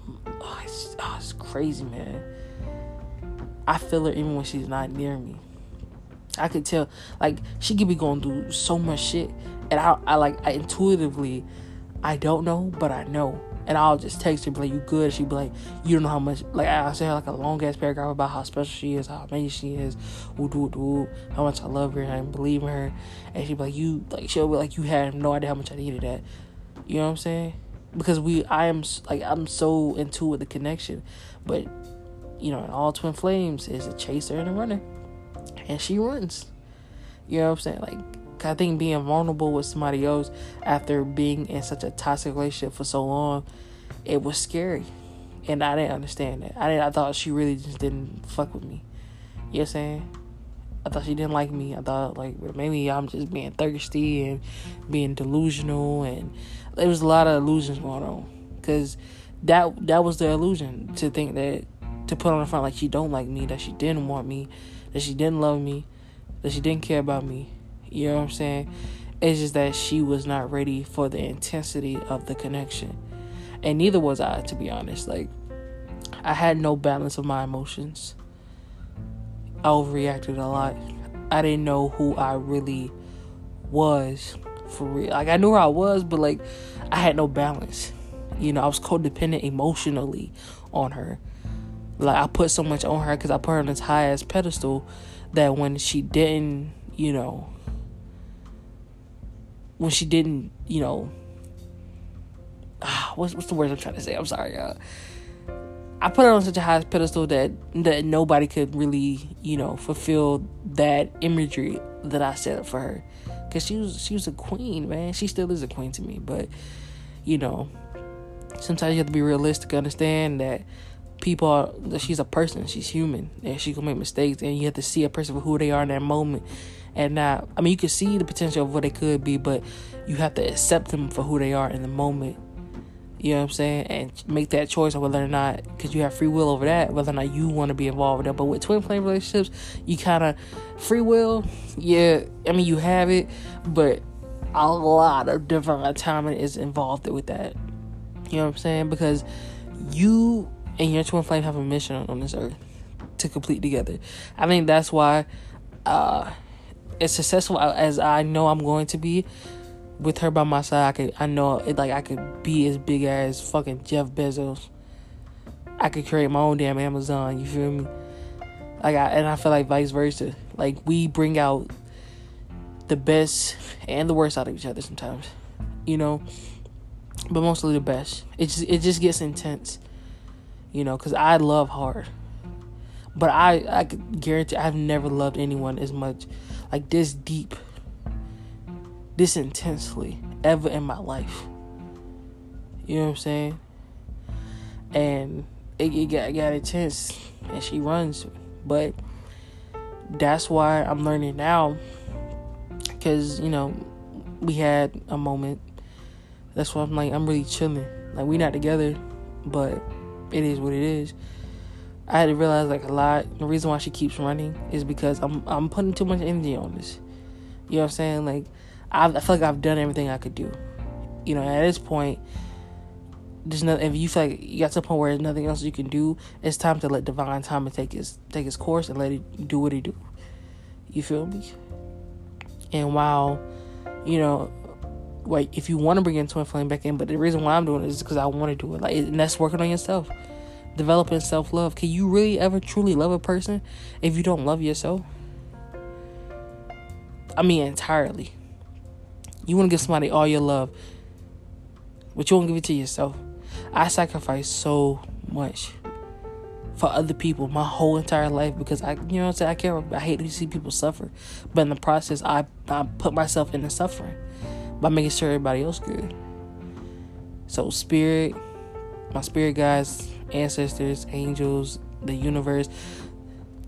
oh it's, oh, it's crazy, man. I feel her even when she's not near me. I could tell, like she could be going through so much shit, and I, I like, I intuitively, I don't know, but I know, and I'll just text her, be like, "You good?" She'd be like, "You don't know how much." Like I say like a long ass paragraph about how special she is, how amazing she is, woo doo doo, how much I love her and I believe in her, and she'd be like, "You like," she'll be like, "You had no idea how much I needed that." You know what I'm saying? Because we, I am like, I'm so into with the connection, but you know, in all twin flames is a chaser and a runner and she runs. You know what I'm saying? Like, I think being vulnerable with somebody else after being in such a toxic relationship for so long, it was scary. And I didn't understand that. I didn't, I thought she really just didn't fuck with me. You know what I'm saying? I thought she didn't like me. I thought like maybe I'm just being thirsty and being delusional, and there was a lot of illusions going on. Cause that that was the illusion to think that to put on the front like she don't like me, that she didn't want me, that she didn't love me, that she didn't care about me. You know what I'm saying? It's just that she was not ready for the intensity of the connection. And neither was I, to be honest. Like, I had no balance of my emotions. I overreacted a lot. I didn't know who I really was for real. Like, I knew who I was, but like, I had no balance. You know, I was codependent emotionally on her. Like I put so much on her because I put her on this high ass pedestal that when she didn't, you know, when she didn't, you know, [SIGHS] what's what's the word I'm trying to say? I'm sorry, y'all. I put her on such a high pedestal that that nobody could really, you know, fulfill that imagery that I set up for her. Cause she was she was a queen, man. She still is a queen to me, but you know, sometimes you have to be realistic, understand that people are that she's a person she's human and she can make mistakes and you have to see a person for who they are in that moment and not i mean you can see the potential of what they could be but you have to accept them for who they are in the moment. You know what i'm saying? And make that choice of whether or not because you have free will over that whether or not you want to be involved with them. But with twin flame relationships you kind of free will yeah i mean you have it but a lot of divine timing is involved with that. You know what i'm saying? Because you and your twin flame have a mission on this earth to complete together. I think that's why, uh, as successful as I know I'm going to be, with her by my side, I could I know it like I could be as big as fucking Jeff Bezos. I could create my own damn Amazon. You feel me? Like and I feel like vice versa. Like we bring out the best and the worst out of each other sometimes, you know. But mostly the best. It just it just gets intense you know, because I love hard. But I, I guarantee I've never loved anyone as much, like this deep, this intensely, ever in my life. You know what I'm saying? And it, it got, it got intense, and she runs. But that's why I'm learning now, because, you know, we had a moment. That's why I'm like, I'm really chilling. Like, we not together, but it is what it is. I had to realize like a lot. The reason why she keeps running is because I'm I'm putting too much energy on this. You know what I'm saying? Like I've, I feel like I've done everything I could do. You know, at this point, there's nothing. If you feel like you got to the point where there's nothing else you can do, it's time to let divine time take its take its course and let it do what it do. You feel me? And while, you know, like if you want to bring in twin flame back in, but the reason why I'm doing it is because I want to do it. Like, and that's working on yourself, developing self love. Can you really ever truly love a person if you don't love yourself? I mean, entirely. You want to give somebody all your love, but you won't give it to yourself. I sacrifice so much for other people my whole entire life because I, you know, what I'm saying I care. I hate to see people suffer, but in the process, I I put myself in the suffering by making sure everybody else good. So spirit, my spirit guides, ancestors, angels, the universe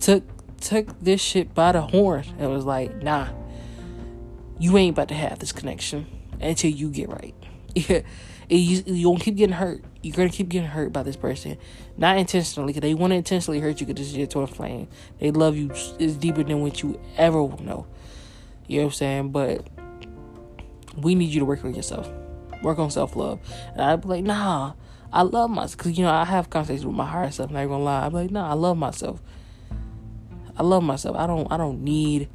took took this shit by the horn and was like, nah, you ain't about to have this connection until you get right. [LAUGHS] you, you gonna keep getting hurt. You're gonna keep getting hurt by this person, not intentionally, because they want to intentionally hurt you. Because this is your twin flame. They love you is deeper than what you ever will know. You know what I'm saying? But we need you to work on yourself, work on self love. And I'd be like, nah, I love myself. Cause you know I have conversations with my higher self. Not gonna lie. I'm like, nah, I love myself. I love myself. I don't. I don't need.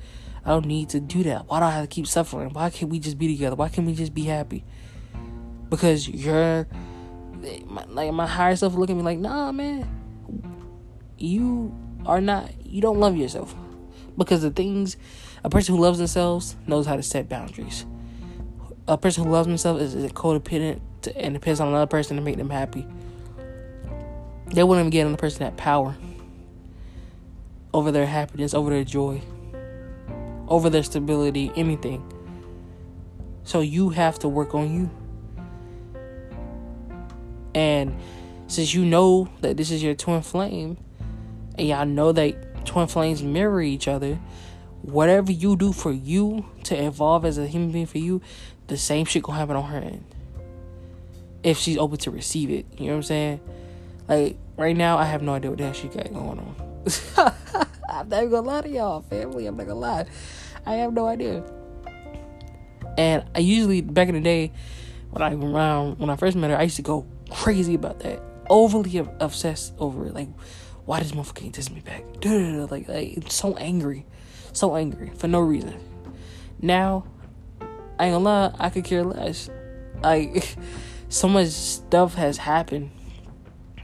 I don't need to do that. Why do I have to keep suffering? Why can't we just be together? Why can't we just be happy? Because you're my, like my higher self looking at me like, nah, man, you are not. You don't love yourself because the things a person who loves themselves knows how to set boundaries. A person who loves themselves is, is codependent to, and depends on another person to make them happy. They wouldn't even get another person that power over their happiness, over their joy, over their stability, anything. So you have to work on you. And since you know that this is your twin flame, and y'all know that twin flames mirror each other, whatever you do for you to evolve as a human being for you, the same shit gonna happen on her end. If she's open to receive it. You know what I'm saying? Like right now I have no idea what the she got going on. [LAUGHS] I'm not gonna lie to y'all, family. I'm not gonna lie. I have no idea. And I usually back in the day when I around when I first met her, I used to go crazy about that, overly obsessed over it. Like, why does motherfucker ain't text me back? Like, like so angry, so angry for no reason. Now, I ain't gonna lie, I could care less. Like, [LAUGHS] so much stuff has happened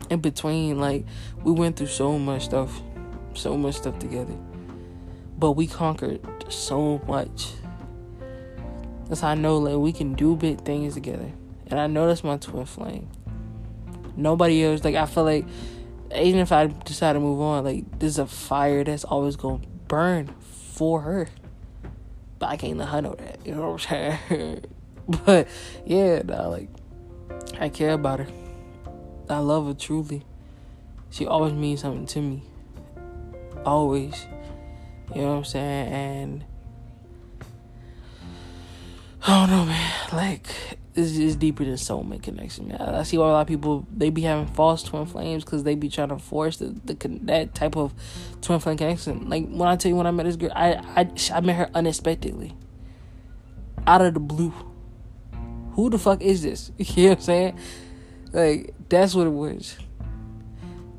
in between. Like, we went through so much stuff, so much stuff together, but we conquered so much. That's how I know like we can do big things together. And I know that's my twin flame. Nobody else like I feel like even if I decide to move on, like there's a fire that's always gonna burn for her. But I can't let her know that. You know what I'm saying? [LAUGHS] but yeah, nah, like I care about her. I love her truly. She always means something to me. Always. You know what I'm saying? And I don't know, man. Like it's just deeper than soulmate connection. Man. I see why a lot of people they be having false twin flames because they be trying to force the, the that type of twin flame connection. Like when I tell you when I met this girl, I I I met her unexpectedly, out of the blue. Who the fuck is this? [LAUGHS] You know what I'm saying? Like that's what it was.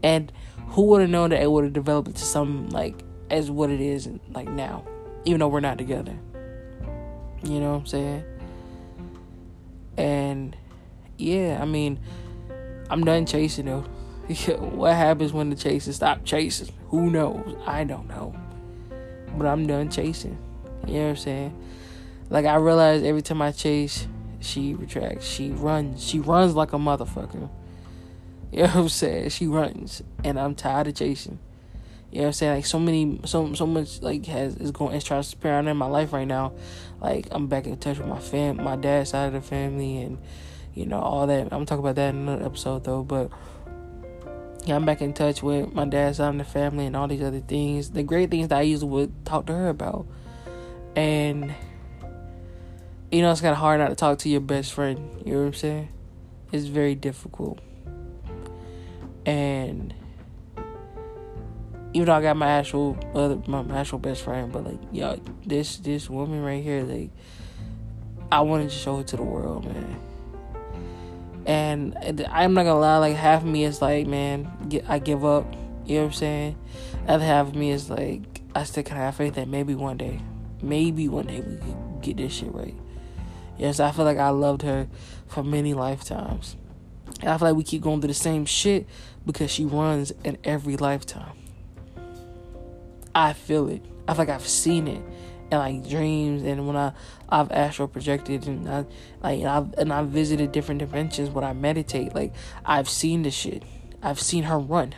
And who would have known that it would have developed into something like as what it is like now, even though we're not together. You know what I'm saying? And yeah, I mean, I'm done chasing though. [LAUGHS] what happens when the chasing stop chasing? Who knows? I don't know. But I'm done chasing. You know what I'm saying? Like I realize every time I chase, she retracts. She runs. She runs like a motherfucker. You know what I'm saying? She runs. And I'm tired of chasing. You know what I'm saying? Like so many so so much like has is going is transparent in my life right now. Like I'm back in touch with my fam my dad's side of the family and you know, all that. I'm talking about that in another episode though, but yeah, I'm back in touch with my dad's side of the family and all these other things. The great things that I usually would talk to her about. And you know, it's kinda hard not to talk to your best friend, you know what I'm saying? It's very difficult. And even though I got my actual other my actual best friend, but like yo, this this woman right here, like I wanted to show it to the world, man. And I'm not gonna lie, like half of me is like, man, I give up. You know what I'm saying? Other half of me is like, I still kind of have faith that maybe one day, maybe one day we can get this shit right. Yes, I feel like I loved her for many lifetimes. And I feel like we keep going through the same shit because she runs in every lifetime. I feel it. I feel like I've seen it in like dreams and when I I've astral projected and I like and I've and I visited different dimensions when I meditate. Like I've seen the shit. I've seen her run.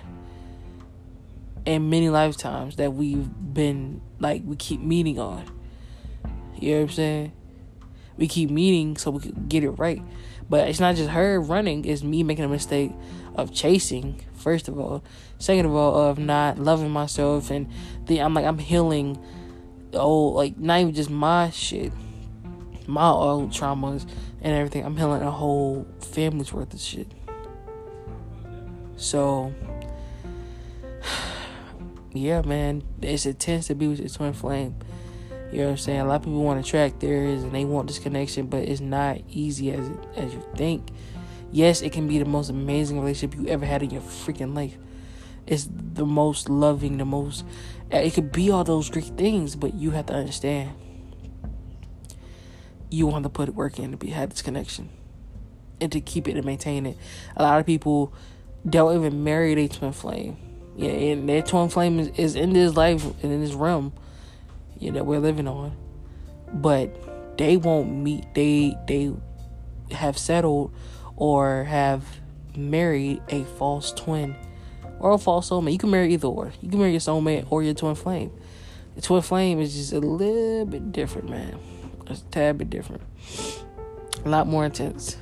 In many lifetimes that we've been like we keep meeting on. You know what I'm saying? We keep meeting so we can get it right. But it's not just her running, it's me making a mistake of chasing, first of all. Second of all, of not loving myself and the I'm like I'm healing oh like not even just my shit. my old traumas and everything. I'm healing a whole family's worth of shit. So, [SIGHS] yeah, man, it's intense to be with your twin flame. You know what I'm saying? A lot of people want to track theirs and they want this connection, but it's not easy as as you think. Yes, it can be the most amazing relationship you ever had in your freaking life. It's the most loving, the most. Eh, it could be all those great things, but you have to understand. You want to put work in to be have this connection, and to keep it and maintain it. A lot of people don't even marry their twin flame. Yeah, and their twin flame is, is in this life and in this realm, you know, we're living on. But they won't meet. They they have settled or have married a false twin or a false soulmate. You can marry either or. You can marry your soulmate or your twin flame. The twin flame is just a little bit different, man. It's a tad bit different. A lot more intense.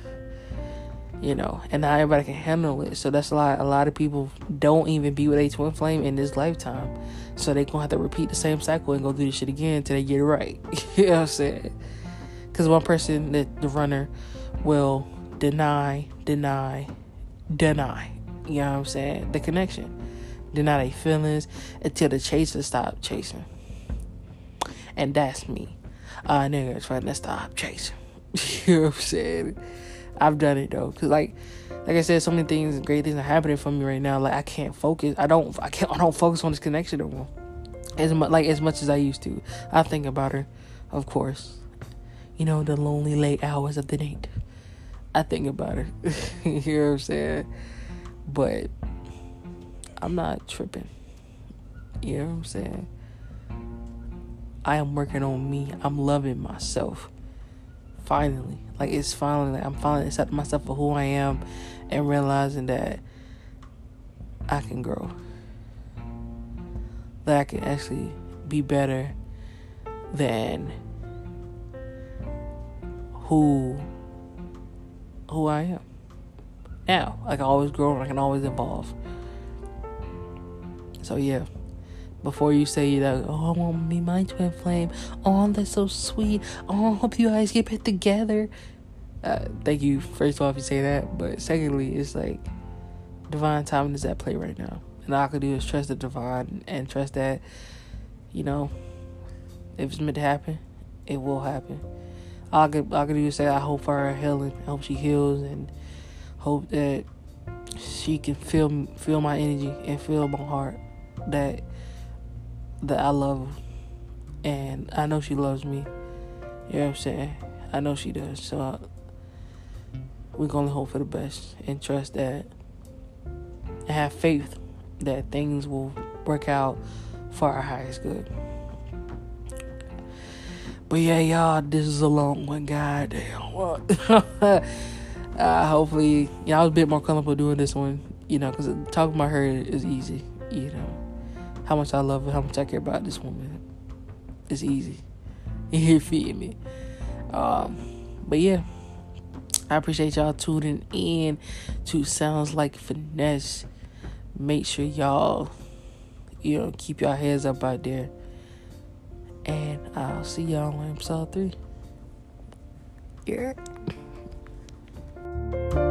You know, and not everybody can handle it. So that's lot a lot of people don't even be with a twin flame in this lifetime. So they gonna have to repeat the same cycle and go do this shit again until they get it right. [LAUGHS] you know what I'm saying? Because one person, the, the runner, will deny, deny, deny. You know what I'm saying? The connection. Deny their feelings until the chaser stop chasing. And that's me. Uh nigga trying to stop chasing. [LAUGHS] you know what I'm saying? I've done it though. Cause like like I said, so many things, great things are happening for me right now. Like I can't focus. I don't. I can't. [LAUGHS] I don't focus on this connection anymore. As much like as much as I used to. I think about her, of course. You know the lonely late hours of the night. I think about her. [LAUGHS] you know what I'm saying? But I'm not tripping. You know what I'm saying? I am working on me. I'm loving myself. Finally. Like it's finally like I'm finally accepting myself for who I am and realizing that I can grow. That I can actually be better than who who I am. Now, I can always grow and I can always evolve. So yeah. Before you say that, oh, I want to be my twin flame. Oh, that's so sweet. Oh, I hope you guys get back together. Uh, thank you, first of all, if you say that. But secondly, it's like divine timing is at play right now. And all I can do is trust the divine and trust that, you know, if it's meant to happen, it will happen all I could, all I do is say I hope for her healing. I hope she heals and hope that she can feel feel my energy and feel my heart that that I love. And I know she loves me. You know what I'm saying? I know she does. So I, we're gonna hope for the best and trust that and have faith that things will work out for our highest good. But yeah, y'all, this is a long one. Goddamn. What? [LAUGHS] uh, hopefully, yeah, I was a bit more comfortable doing this one, you know, because talking about her is easy, you know. How much I love her, how much I care about this woman. It's easy. [LAUGHS] You feel me? Um, but yeah, I appreciate y'all tuning in to Sounds Like Finesse. Make sure y'all, you know, keep your heads up out there and I'll see y'all on episode three. Yeah. [LAUGHS]